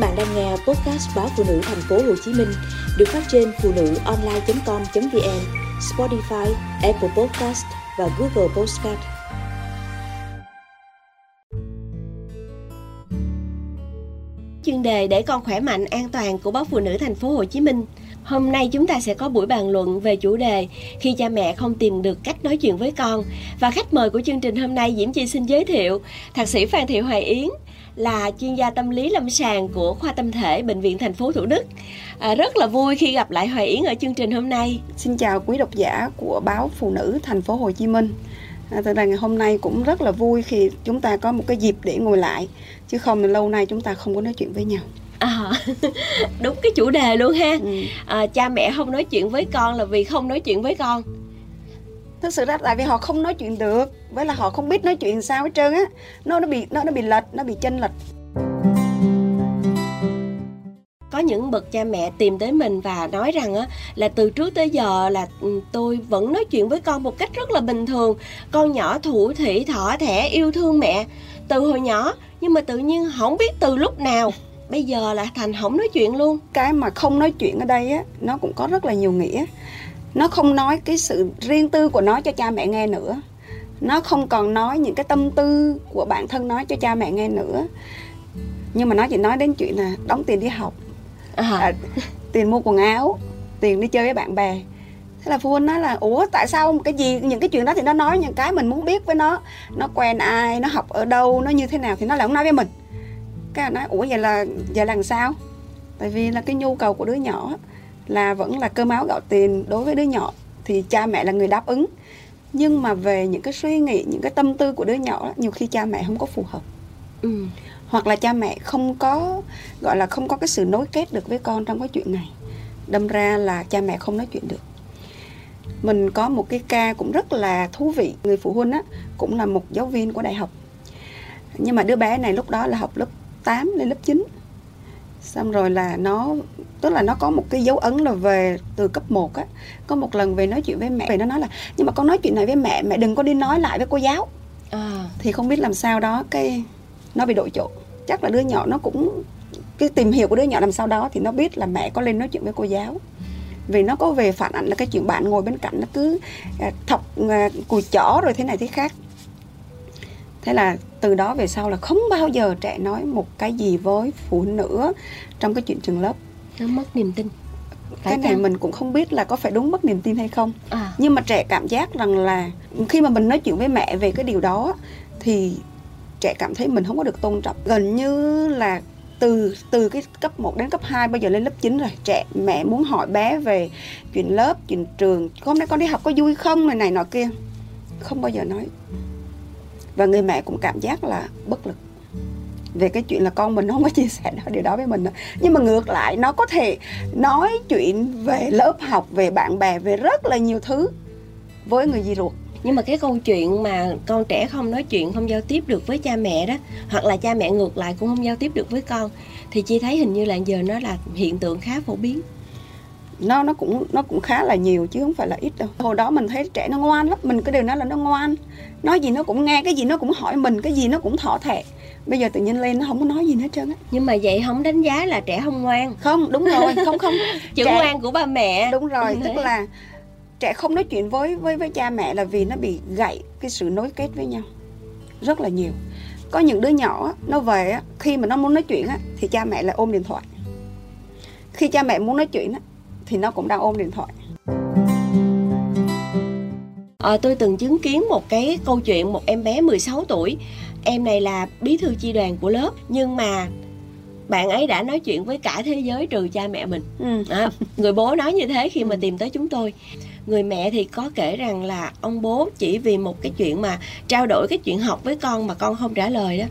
bạn đang nghe podcast báo phụ nữ thành phố Hồ Chí Minh được phát trên phụ nữ online.com.vn, Spotify, Apple Podcast và Google Podcast. Chuyên đề để con khỏe mạnh an toàn của báo phụ nữ thành phố Hồ Chí Minh. Hôm nay chúng ta sẽ có buổi bàn luận về chủ đề khi cha mẹ không tìm được cách nói chuyện với con. Và khách mời của chương trình hôm nay Diễm Chi xin giới thiệu Thạc sĩ Phan Thị Hoài Yến là chuyên gia tâm lý lâm sàng của khoa tâm thể bệnh viện thành phố Thủ Đức. À, rất là vui khi gặp lại Hoài Yến ở chương trình hôm nay. Xin chào quý độc giả của báo Phụ nữ thành phố Hồ Chí Minh. À, thật ra ngày hôm nay cũng rất là vui khi chúng ta có một cái dịp để ngồi lại chứ không lâu nay chúng ta không có nói chuyện với nhau. À, đúng cái chủ đề luôn ha. Ừ. À, cha mẹ không nói chuyện với con là vì không nói chuyện với con thực sự ra tại vì họ không nói chuyện được. Với là họ không biết nói chuyện sao hết trơn á. Nó nó bị nó nó bị lệch nó bị chênh lệch. Có những bậc cha mẹ tìm tới mình và nói rằng á là từ trước tới giờ là ừ, tôi vẫn nói chuyện với con một cách rất là bình thường. Con nhỏ thủ thỉ thỏ thẻ yêu thương mẹ. Từ hồi nhỏ nhưng mà tự nhiên không biết từ lúc nào. Bây giờ là thành không nói chuyện luôn. Cái mà không nói chuyện ở đây á nó cũng có rất là nhiều nghĩa nó không nói cái sự riêng tư của nó cho cha mẹ nghe nữa. Nó không còn nói những cái tâm tư của bản thân nói cho cha mẹ nghe nữa. Nhưng mà nó chỉ nói đến chuyện là đóng tiền đi học. À. À, tiền mua quần áo tiền đi chơi với bạn bè. Thế là phụ huynh nói là ủa tại sao cái gì những cái chuyện đó thì nó nói những cái mình muốn biết với nó. Nó quen ai nó học ở đâu nó như thế nào thì nó lại không nói với mình. Cái nói ủa vậy là là làm sao? Tại vì là cái nhu cầu của đứa nhỏ là vẫn là cơm áo gạo tiền đối với đứa nhỏ thì cha mẹ là người đáp ứng. Nhưng mà về những cái suy nghĩ những cái tâm tư của đứa nhỏ nhiều khi cha mẹ không có phù hợp. Ừ. hoặc là cha mẹ không có gọi là không có cái sự nối kết được với con trong cái chuyện này. Đâm ra là cha mẹ không nói chuyện được. Mình có một cái ca cũng rất là thú vị. Người phụ huynh á cũng là một giáo viên của đại học. Nhưng mà đứa bé này lúc đó là học lớp 8 lên lớp 9 xong rồi là nó tức là nó có một cái dấu ấn là về từ cấp 1 á. Có một lần về nói chuyện với mẹ về nó nói là nhưng mà con nói chuyện này với mẹ mẹ đừng có đi nói lại với cô giáo. À. thì không biết làm sao đó cái nó bị đội chỗ. Chắc là đứa nhỏ nó cũng cái tìm hiểu của đứa nhỏ làm sao đó thì nó biết là mẹ có lên nói chuyện với cô giáo. Vì nó có về phản ảnh là cái chuyện bạn ngồi bên cạnh nó cứ à, thọc à, cùi chỏ rồi thế này thế khác. Thế là từ đó về sau là không bao giờ trẻ nói một cái gì với phụ nữa trong cái chuyện trường lớp. Nó mất niềm tin. Cái này mình cũng không biết là có phải đúng mất niềm tin hay không. À. nhưng mà trẻ cảm giác rằng là khi mà mình nói chuyện với mẹ về cái điều đó thì trẻ cảm thấy mình không có được tôn trọng. Gần như là từ từ cái cấp 1 đến cấp 2 bây giờ lên lớp 9 rồi trẻ mẹ muốn hỏi bé về chuyện lớp chuyện trường hôm nay con đi học có vui không? này này nọ kia. Không bao giờ nói và người mẹ cũng cảm giác là bất lực. Về cái chuyện là con mình nó không có chia sẻ điều đó với mình nữa. nhưng mà ngược lại, nó có thể nói chuyện về lớp học, về bạn bè, về rất là nhiều thứ với người dì ruột. Nhưng mà cái câu chuyện mà con trẻ không nói chuyện, không giao tiếp được với cha mẹ đó, hoặc là cha mẹ ngược lại cũng không giao tiếp được với con, thì chị thấy hình như là giờ nó là hiện tượng khá phổ biến nó nó cũng nó cũng khá là nhiều chứ không phải là ít đâu. Hồi đó mình thấy trẻ nó ngoan lắm mình cứ đều nói là nó ngoan. Nói gì nó cũng nghe cái gì nó cũng hỏi mình cái gì nó cũng thọ thẻ. Bây giờ tự nhiên lên nó không có nói gì hết trơn á. Nhưng mà vậy không đánh giá là trẻ không ngoan. Không đúng rồi không không. Chữ trẻ... ngoan của ba mẹ. Đúng rồi tức là trẻ không nói chuyện với với với cha mẹ là vì nó bị gãy cái sự nối kết với nhau rất là nhiều. Có những đứa nhỏ nó về khi mà nó muốn nói chuyện á thì cha mẹ lại ôm điện thoại. Khi cha mẹ muốn nói chuyện á thì nó cũng đang ôm điện thoại à, tôi từng chứng kiến một cái câu chuyện một em bé 16 tuổi em này là bí thư chi đoàn của lớp nhưng mà bạn ấy đã nói chuyện với cả thế giới trừ cha mẹ mình ừ. à, người bố nói như thế khi mà ừ. tìm tới chúng tôi người mẹ thì có kể rằng là ông bố chỉ vì một cái chuyện mà trao đổi cái chuyện học với con mà con không trả lời đó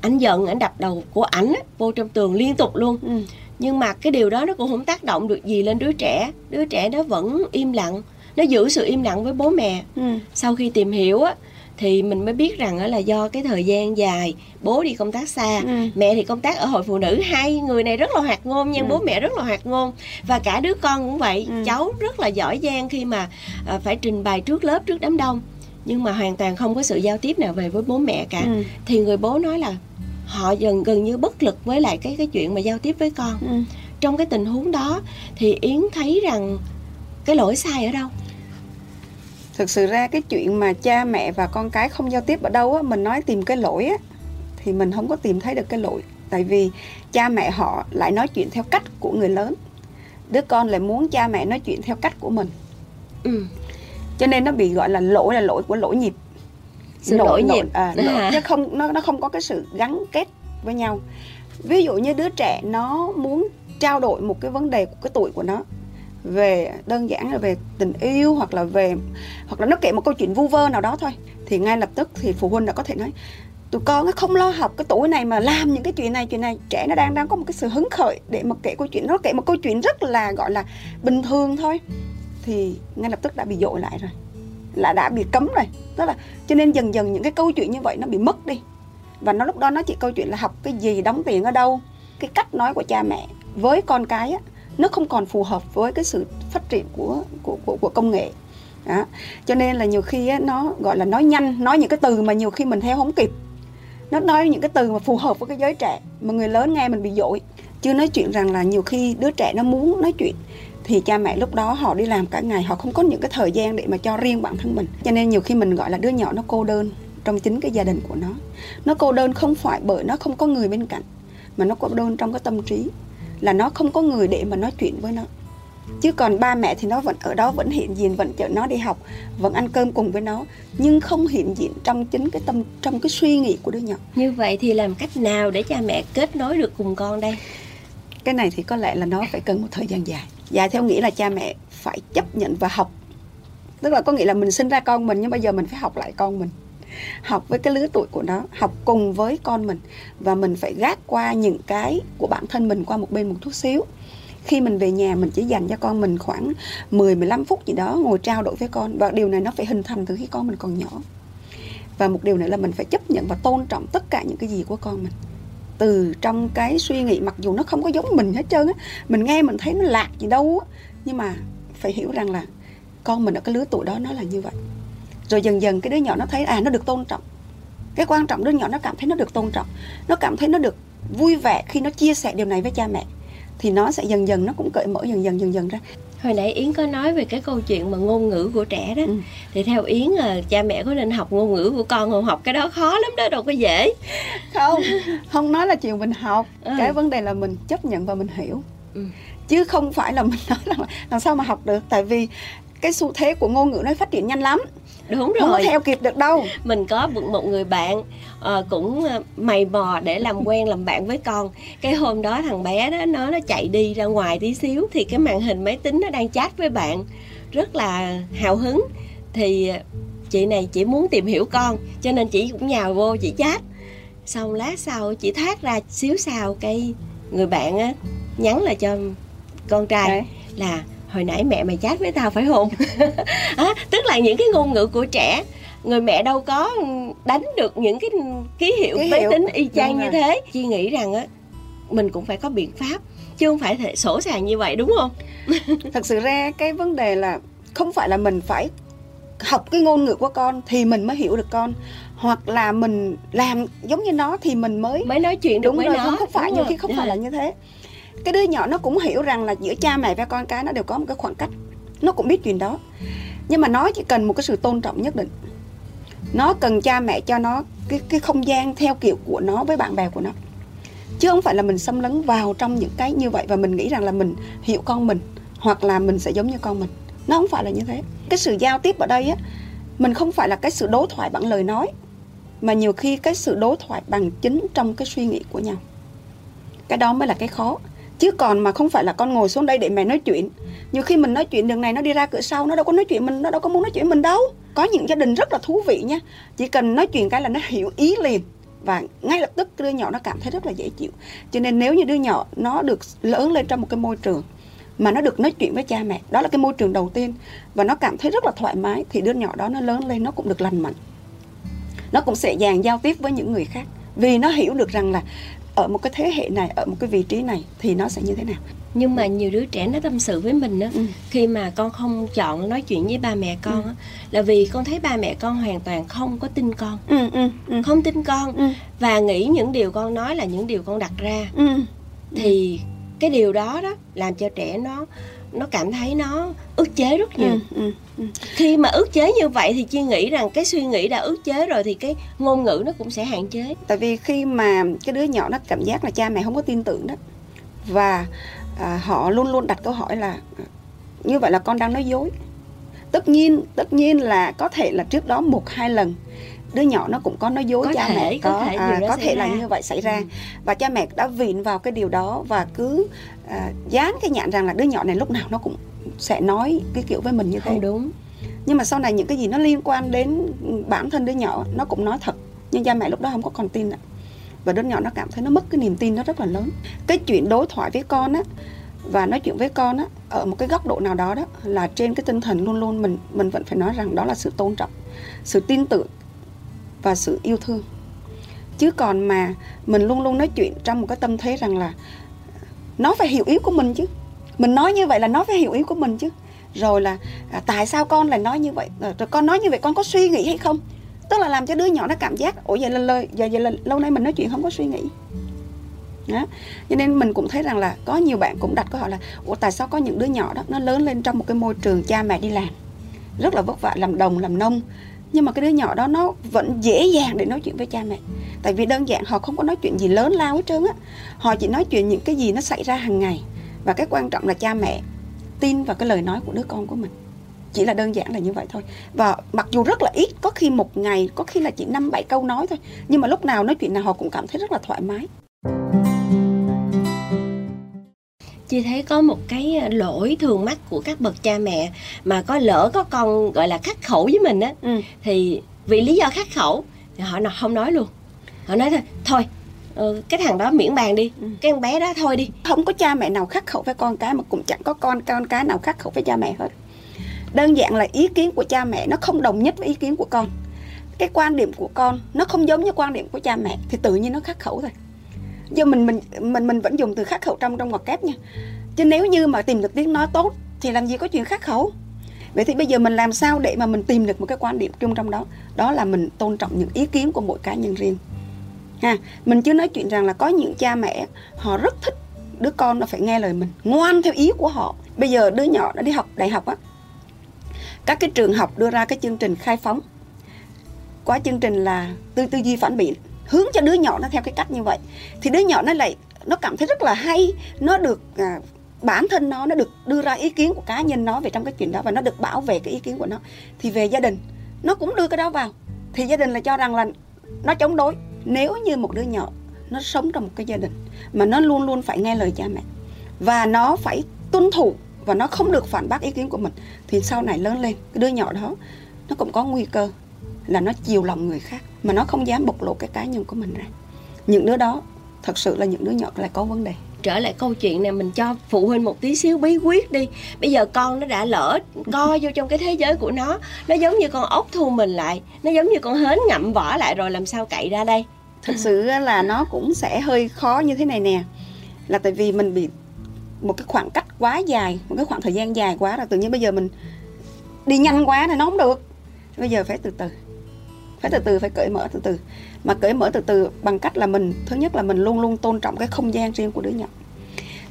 anh giận anh đập đầu của ảnh vô trong tường liên tục luôn ừ. Nhưng mà cái điều đó nó cũng không tác động được gì lên đứa trẻ đứa trẻ nó vẫn im lặng nó giữ sự im lặng với bố mẹ ừ. sau khi tìm hiểu á thì mình mới biết rằng là do cái thời gian dài bố đi công tác xa ừ. mẹ thì công tác ở hội phụ nữ hai người này rất là hoạt ngôn nhưng ừ. bố mẹ rất là hoạt ngôn và cả đứa con cũng vậy ừ. cháu rất là giỏi giang khi mà à, phải trình bày trước lớp trước đám đông nhưng mà hoàn toàn không có sự giao tiếp nào về với bố mẹ cả ừ. thì người bố nói là họ dần gần như bất lực với lại cái cái chuyện mà giao tiếp với con. Ừ. trong cái tình huống đó thì yến thấy rằng cái lỗi sai ở đâu? Thực sự ra cái chuyện mà cha mẹ và con cái không giao tiếp ở đâu á mình nói tìm cái lỗi á thì mình không có tìm thấy được cái lỗi. Tại vì cha mẹ họ lại nói chuyện theo cách của người lớn. Đứa con lại muốn cha mẹ nói chuyện theo cách của mình. Ừ. cho nên nó bị gọi là lỗi là lỗi của lỗi nhịp sự lỗi nhịp à, À. lỗi, chứ không nó nó không có cái sự gắn kết với nhau. Ví dụ như đứa trẻ nó muốn trao đổi một cái vấn đề của cái tuổi của nó về đơn giản là về tình yêu hoặc là về hoặc là nó kể một câu chuyện vu vơ nào đó thôi thì ngay lập tức thì phụ huynh đã có thể nói tụi con nó không lo học cái tuổi này mà làm những cái chuyện này chuyện này. Trẻ nó đang đang có một cái sự hứng khởi để mà kể câu chuyện nó kể một câu chuyện rất là gọi là bình thường thôi thì ngay lập tức đã bị dội lại rồi là đã bị cấm rồi. Tức là cho nên dần dần những cái câu chuyện như vậy nó bị mất đi. Và nó lúc đó nó chỉ câu chuyện là học cái gì đóng tiền ở đâu. Cái cách nói của cha mẹ với con cái á, nó không còn phù hợp với cái sự phát triển của của của, của công nghệ. Đó. cho nên là nhiều khi á, nó gọi là nói nhanh nói những cái từ mà nhiều khi mình theo không kịp. Nó nói những cái từ mà phù hợp với cái giới trẻ mà người lớn nghe mình bị dội. Chưa nói chuyện rằng là nhiều khi đứa trẻ nó muốn nói chuyện thì cha mẹ lúc đó họ đi làm cả ngày họ không có những cái thời gian để mà cho riêng bản thân mình. Cho nên nhiều khi mình gọi là đứa nhỏ nó cô đơn trong chính cái gia đình của nó. Nó cô đơn không phải bởi nó không có người bên cạnh mà nó cô đơn trong cái tâm trí là nó không có người để mà nói chuyện với nó. Chứ còn ba mẹ thì nó vẫn ở đó vẫn hiện diện vẫn chở nó đi học vẫn ăn cơm cùng với nó nhưng không hiện diện trong chính cái tâm trong cái suy nghĩ của đứa nhỏ. Như vậy thì làm cách nào để cha mẹ kết nối được cùng con đây? Cái này thì có lẽ là nó phải cần một thời gian dài và theo nghĩa là cha mẹ phải chấp nhận và học. Tức là có nghĩa là mình sinh ra con mình, nhưng bây giờ mình phải học lại con mình. Học với cái lứa tuổi của nó, học cùng với con mình. Và mình phải gác qua những cái của bản thân mình qua một bên một chút xíu. Khi mình về nhà, mình chỉ dành cho con mình khoảng 10 15 phút gì đó ngồi trao đổi với con. Và điều này nó phải hình thành từ khi con mình còn nhỏ. Và một điều nữa là mình phải chấp nhận và tôn trọng tất cả những cái gì của con mình. Từ trong cái suy nghĩ mặc dù nó không có giống mình hết trơn á, mình nghe mình thấy nó lạc gì đâu á, nhưng mà phải hiểu rằng là con mình ở cái lứa tuổi đó nó là như vậy. Rồi dần dần cái đứa nhỏ nó thấy à nó được tôn trọng. Cái quan trọng đứa nhỏ nó cảm thấy nó được tôn trọng, nó cảm thấy nó được vui vẻ khi nó chia sẻ điều này với cha mẹ thì nó sẽ dần dần nó cũng cởi mở dần dần dần dần ra hồi nãy yến có nói về cái câu chuyện mà ngôn ngữ của trẻ đó. Ừ. thì theo yến là cha mẹ có nên học ngôn ngữ của con không? Học cái đó khó lắm đó đâu có dễ. Không không nói là chuyện mình học. Ừ. cái vấn đề là mình chấp nhận và mình hiểu. Ừ. chứ không phải là mình nói rằng là làm sao mà học được? Tại vì cái xu thế của ngôn ngữ nó phát triển nhanh lắm đúng không có rồi. theo kịp được đâu. Mình có một người bạn ờ, cũng ờ, mày mò để làm quen làm bạn với con. Cái hôm đó thằng bé đó nó nó chạy đi ra ngoài tí xíu thì cái màn hình máy tính nó đang chat với bạn rất là hào hứng. Thì ờ, chị này chỉ muốn tìm hiểu con cho nên chị cũng nhào vô chị chat. Xong lát sau chị thoát ra xíu sau cái người bạn á nhắn lại cho con trai Đấy. là hồi nãy mẹ mày chat với tao phải không? À, tức là những cái ngôn ngữ của trẻ người mẹ đâu có đánh được những cái ký hiệu Ký máy hiệu. tính y chang như rồi. thế. Chi nghĩ rằng á mình cũng phải có biện pháp chứ không phải thể sổ sàng như vậy đúng không? Thật sự ra cái vấn đề là không phải là mình phải học cái ngôn ngữ của con thì mình mới hiểu được con hoặc là mình làm giống như nó thì mình mới mới nói chuyện được đúng với rồi nó. không, không phải nhiều khi không phải là như thế cái đứa nhỏ nó cũng hiểu rằng là giữa cha mẹ và con cái nó đều có một cái khoảng cách. Nó cũng biết chuyện đó. Nhưng mà nó chỉ cần một cái sự tôn trọng nhất định. Nó cần cha mẹ cho nó cái cái không gian theo kiểu của nó với bạn bè của nó. Chứ không phải là mình xâm lấn vào trong những cái như vậy và mình nghĩ rằng là mình hiểu con mình hoặc là mình sẽ giống như con mình. Nó không phải là như thế. Cái sự giao tiếp ở đây á, mình không phải là cái sự đối thoại bằng lời nói, mà nhiều khi cái sự đối thoại bằng chính trong cái suy nghĩ của nhau. Cái đó mới là cái khó chứ còn mà không phải là con ngồi xuống đây để mẹ nói chuyện. Nhiều khi mình nói chuyện, đường này nó đi ra cửa sau, nó đâu có nói chuyện mình, nó đâu có muốn nói chuyện mình đâu. Có những gia đình rất là thú vị nha. Chỉ cần nói chuyện cái là nó hiểu ý liền. Và ngay lập tức đứa nhỏ nó cảm thấy rất là dễ chịu. Cho nên nếu như đứa nhỏ nó được lớn lên trong một cái môi trường mà nó được nói chuyện với cha mẹ, đó là cái môi trường đầu tiên. Và nó cảm thấy rất là thoải mái, thì đứa nhỏ đó nó lớn lên, nó cũng được lành mạnh. Nó cũng sẽ dàng giao tiếp với những người khác. Vì nó hiểu được rằng là ở một cái thế hệ này ở một cái vị trí này thì nó sẽ như thế nào? Nhưng mà nhiều đứa trẻ nó tâm sự với mình á Ừ. khi mà con không chọn nói chuyện với ba mẹ con á là vì con thấy ba mẹ con hoàn toàn không có tin con. Ừ ừ ừ. Không tin con. Ừ. Và nghĩ những điều con nói là những điều con đặt ra. Ừ. Thì cái điều đó đó làm cho trẻ nó nó cảm thấy nó ức chế rất nhiều. Ừ ừ khi mà ức chế như vậy thì chi nghĩ rằng cái suy nghĩ đã ức chế rồi thì cái ngôn ngữ nó cũng sẽ hạn chế. Tại vì khi mà cái đứa nhỏ nó cảm giác là cha mẹ không có tin tưởng đó và à, họ luôn luôn đặt câu hỏi là như vậy là con đang nói dối. Tất nhiên tất nhiên là có thể là trước đó một hai lần đứa nhỏ nó cũng có nói dối Có cha thể, mẹ có thể à, có thể là ra. như vậy xảy ra. Ừ. và cha mẹ đã vịn vào cái điều đó và cứ à, dán cái nhãn rằng là đứa nhỏ này lúc nào nó cũng sẽ nói cái kiểu với mình như thế. Không đúng. Nhưng mà sau này những cái gì nó liên quan đến bản thân đứa nhỏ nó cũng nói thật. Nhưng cha mẹ lúc đó không có còn tin nữa và đứa nhỏ nó cảm thấy nó mất cái niềm tin nó rất là lớn. Cái chuyện đối thoại với con á và nói chuyện với con á ở một cái góc độ nào đó đó là trên cái tinh thần luôn luôn mình mình vẫn phải nói rằng đó là sự tôn trọng sự tin tưởng và sự yêu thương. Chứ còn mà mình luôn luôn nói chuyện trong một cái tâm thế rằng là nó phải hiểu ý của mình chứ. Mình nói như vậy là nó phải hiểu ý của mình chứ. Rồi là à, tại sao con lại nói như vậy? Rồi, rồi con nói như vậy con có suy nghĩ hay không? Tức là làm cho đứa nhỏ nó cảm giác ủa vậy là lời giờ vậy là lâu nay mình nói chuyện không có suy nghĩ. Đó. cho nên mình cũng thấy rằng là có nhiều bạn cũng đặt câu hỏi là ủa tại sao có những đứa nhỏ đó nó lớn lên trong một cái môi trường cha mẹ đi làm? Rất là vất vả làm đồng làm nông nhưng mà cái đứa nhỏ đó nó vẫn dễ dàng để nói chuyện với cha mẹ. Tại vì đơn giản, họ không có nói chuyện gì lớn lao hết trơn á. Họ chỉ nói chuyện những cái gì nó xảy ra hàng ngày. Và cái quan trọng là cha mẹ tin vào cái lời nói của đứa con của mình. Chỉ là đơn giản là như vậy thôi. Và mặc dù rất là ít, có khi một ngày, có khi là chỉ năm, bảy câu nói thôi. Nhưng mà lúc nào nói chuyện nào họ cũng cảm thấy rất là thoải mái. Chị thấy có một cái lỗi thường mắc của các bậc cha mẹ mà có lỡ có con gọi là khắc khẩu với mình á ừ. thì vì lý do khắc khẩu thì họ nào không nói luôn. Họ nói thôi thôi ờ, cái thằng đó miễn bàn đi Ừ. cái con bé đó thôi đi. Không có cha mẹ nào khắc khẩu với con cái mà cũng chẳng có con con cái nào khắc khẩu với cha mẹ hết. Đơn giản là ý kiến của cha mẹ nó không đồng nhất với ý kiến của con. Cái quan điểm của con nó không giống như quan điểm của cha mẹ thì tự nhiên nó khắc khẩu thôi chứ mình mình mình mình vẫn dùng từ khắc khẩu trong trong ngoặc kép nha. Chứ nếu như mà tìm được tiếng nói tốt, thì làm gì có chuyện khắc khẩu? Vậy thì bây giờ mình làm sao để mà mình tìm được một cái quan điểm chung trong đó? Đó là mình tôn trọng những ý kiến của mỗi cá nhân riêng. Ha, mình chưa nói chuyện rằng là có những cha mẹ, họ rất thích đứa con nó phải nghe lời mình, ngoan theo ý của họ. Bây giờ đứa nhỏ nó đi học đại học á, các cái trường học đưa ra cái chương trình khai phóng. Qua chương trình là tư tư duy phản biện hướng cho đứa nhỏ nó theo cái cách như vậy. Thì đứa nhỏ nó lại nó cảm thấy rất là hay. Nó được à, bản thân nó nó được đưa ra ý kiến của cá nhân nó về trong cái chuyện đó và nó được bảo vệ cái ý kiến của nó. Thì về gia đình nó cũng đưa cái đó vào. Thì gia đình là cho rằng là nó chống đối. Nếu như một đứa nhỏ nó sống trong một cái gia đình mà nó luôn luôn phải nghe lời cha mẹ và nó phải tuân thủ và nó không được phản bác ý kiến của mình thì sau này lớn lên cái đứa nhỏ đó nó cũng có nguy cơ là nó chiều lòng người khác mà nó không dám bộc lộ cái cá nhân của mình ra. Những đứa đó thật sự là những đứa nhỏ lại có vấn đề. Trở lại câu chuyện này mình cho phụ huynh một tí xíu bí quyết đi. Bây giờ con nó đã lỡ co vô trong cái thế giới của nó nó giống như con ốc thu mình lại nó giống như con hến ngậm vỏ lại rồi làm sao cậy ra đây? Thực sự là nó cũng sẽ hơi khó như thế này nè là tại vì mình bị một cái khoảng cách quá dài một cái khoảng thời gian dài quá rồi tự nhiên bây giờ mình đi nhanh quá thì nó không được. Bây giờ phải từ từ phải từ từ phải cởi mở từ từ. Mà cởi mở từ từ bằng cách là mình thứ nhất là mình luôn luôn tôn trọng cái không gian riêng của đứa nhỏ.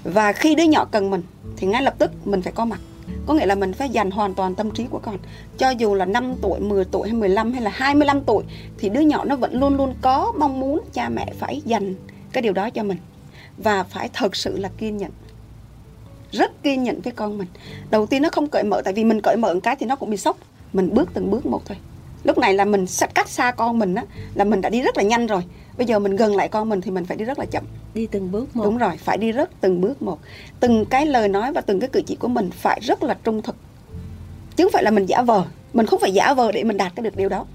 Và khi đứa nhỏ cần mình thì ngay lập tức mình phải có mặt. Có nghĩa là mình phải dành hoàn toàn tâm trí của con. Cho dù là 5 tuổi, 10 tuổi hay 15 hay là 25 tuổi thì đứa nhỏ nó vẫn luôn luôn có mong muốn cha mẹ phải dành cái điều đó cho mình. Và phải thật sự là kiên nhẫn. Rất kiên nhẫn với con mình. Đầu tiên nó không cởi mở tại vì mình cởi mở một cái thì nó cũng bị sốc. Mình bước từng bước một thôi lúc này là mình sẽ cách xa con mình á là mình đã đi rất là nhanh rồi. Bây giờ mình gần lại con mình thì mình phải đi rất là chậm. Đi từng bước một. Đúng rồi phải đi rất từng bước một. Từng cái lời nói và từng cái cử chỉ của mình phải rất là trung thực. Chứ không phải là mình giả vờ. Mình không phải giả vờ để mình đạt cái được điều đó.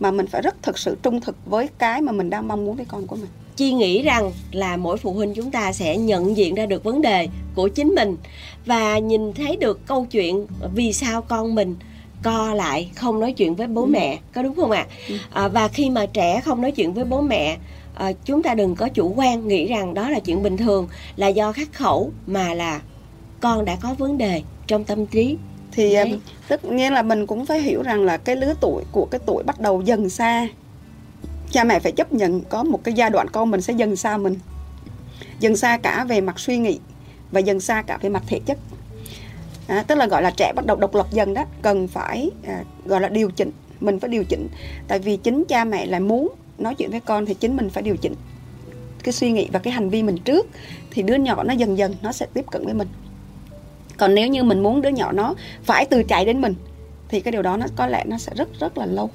Mà mình phải rất thực sự trung thực với cái mà mình đang mong muốn với con của mình. Chi nghĩ rằng là mỗi phụ huynh chúng ta sẽ nhận diện ra được vấn đề của chính mình và nhìn thấy được câu chuyện vì sao con mình co lại không nói chuyện với bố Ừ. mẹ có đúng không ạ Ừ. à, và khi mà trẻ không nói chuyện với bố mẹ à, chúng ta đừng có chủ quan nghĩ rằng đó là chuyện bình thường là do khắc khẩu mà là con đã có vấn đề trong tâm trí thì Đấy. um, tất nhiên là mình cũng phải hiểu rằng là cái lứa tuổi của cái tuổi bắt đầu dần xa cha mẹ phải chấp nhận có một cái giai đoạn con mình sẽ dần xa mình dần xa cả về mặt suy nghĩ và dần xa cả về mặt thể chất à, tức là gọi là trẻ bắt đầu độc lập dần đó cần phải à, gọi là điều chỉnh mình phải điều chỉnh. Tại vì chính cha mẹ lại muốn nói chuyện với con thì chính mình phải điều chỉnh cái suy nghĩ và cái hành vi mình trước thì đứa nhỏ nó dần dần nó sẽ tiếp cận với mình. Còn nếu như mình muốn đứa nhỏ nó phải từ chạy đến mình thì cái điều đó nó có lẽ nó sẽ rất rất là lâu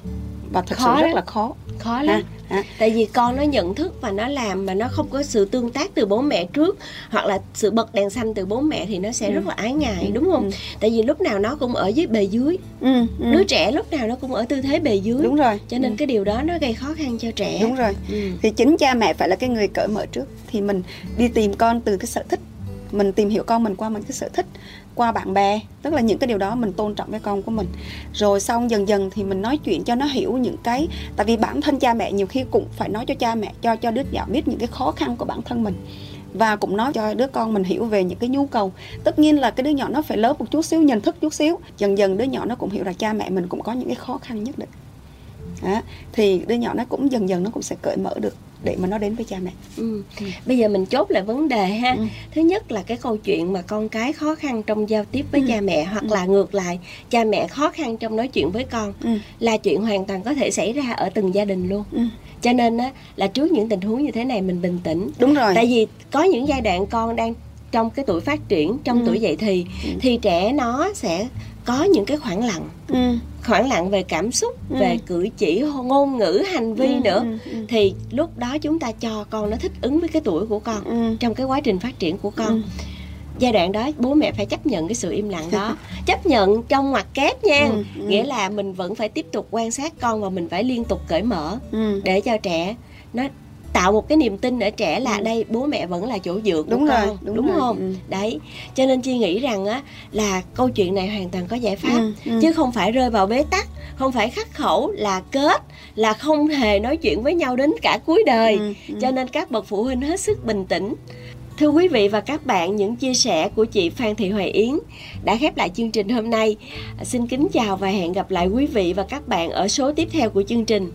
và thật Khó sự rất là khó. Khó lắm. ha, ha. tại vì con nó nhận thức và nó làm mà nó không có sự tương tác từ bố mẹ trước hoặc là sự bật đèn xanh từ bố mẹ thì nó sẽ Ừ. rất là ái ngại Ừ, đúng không? Ừ. tại vì lúc nào nó cũng ở dưới bề dưới. Ừ, ừ. đứa trẻ lúc nào nó cũng ở tư thế bề dưới. Đúng rồi. Cho nên ừ. cái điều đó nó gây khó khăn cho trẻ. Đúng rồi. Ừ. thì chính cha mẹ phải là cái người cởi mở trước. Thì mình đi tìm con từ cái sở thích. Mình tìm hiểu con mình qua mình cái sở thích qua bạn bè. Tức là những cái điều đó mình tôn trọng cái con của mình. Rồi xong dần dần thì mình nói chuyện cho nó hiểu những cái, tại vì bản thân cha mẹ nhiều khi cũng phải nói cho cha mẹ, cho cho đứa nhỏ biết những cái khó khăn của bản thân mình. Và cũng nói cho đứa con mình hiểu về những cái nhu cầu. Tất nhiên là cái đứa nhỏ nó phải lớn một chút xíu, nhận thức chút xíu. Dần dần đứa nhỏ nó cũng hiểu là cha mẹ mình cũng có những cái khó khăn nhất định. Đó. thì đứa nhỏ nó cũng dần dần nó cũng sẽ cởi mở được để mà nó đến với cha mẹ Ừ. bây giờ mình chốt lại vấn đề ha Ừ. thứ nhất là cái câu chuyện mà con cái khó khăn trong giao tiếp với Ừ. cha mẹ hoặc Ừ. là ngược lại cha mẹ khó khăn trong nói chuyện với con ừ. là chuyện hoàn toàn có thể xảy ra ở từng gia đình luôn Ừ. cho nên á là trước những tình huống như thế này mình bình tĩnh đúng rồi tại vì có những giai đoạn con đang trong cái tuổi phát triển trong Ừ. tuổi dậy thì Ừ. thì trẻ nó sẽ có những cái khoảng lặng ừ. Khoảng lặng về cảm xúc Ừ. về cử chỉ ngôn ngữ hành vi Ừ, nữa ừ, ừ. thì lúc đó chúng ta cho con nó thích ứng với cái tuổi của con Ừ. trong cái quá trình phát triển của con Ừ. giai đoạn đó bố mẹ phải chấp nhận cái sự im lặng đó chấp nhận trong ngoặc kép nha Ừ, ừ. nghĩa là mình vẫn phải tiếp tục quan sát con và mình phải liên tục cởi mở Ừ. để cho trẻ nó tạo một cái niềm tin ở trẻ là Ừ. đây bố mẹ vẫn là chỗ dựa của đúng con rồi đúng, rồi. không ừ. đấy cho nên chi nghĩ rằng á là câu chuyện này hoàn toàn có giải pháp Ừ, ừ. chứ không phải rơi vào bế tắc không phải khắc khẩu là kết là không hề nói chuyện với nhau đến cả cuối đời Ừ, ừ. cho nên các bậc phụ huynh hết sức bình tĩnh Thưa quý vị và các bạn, những chia sẻ của chị Phan Thị Hoài Yến đã khép lại chương trình hôm nay. Xin kính chào và hẹn gặp lại quý vị và các bạn ở số tiếp theo của chương trình.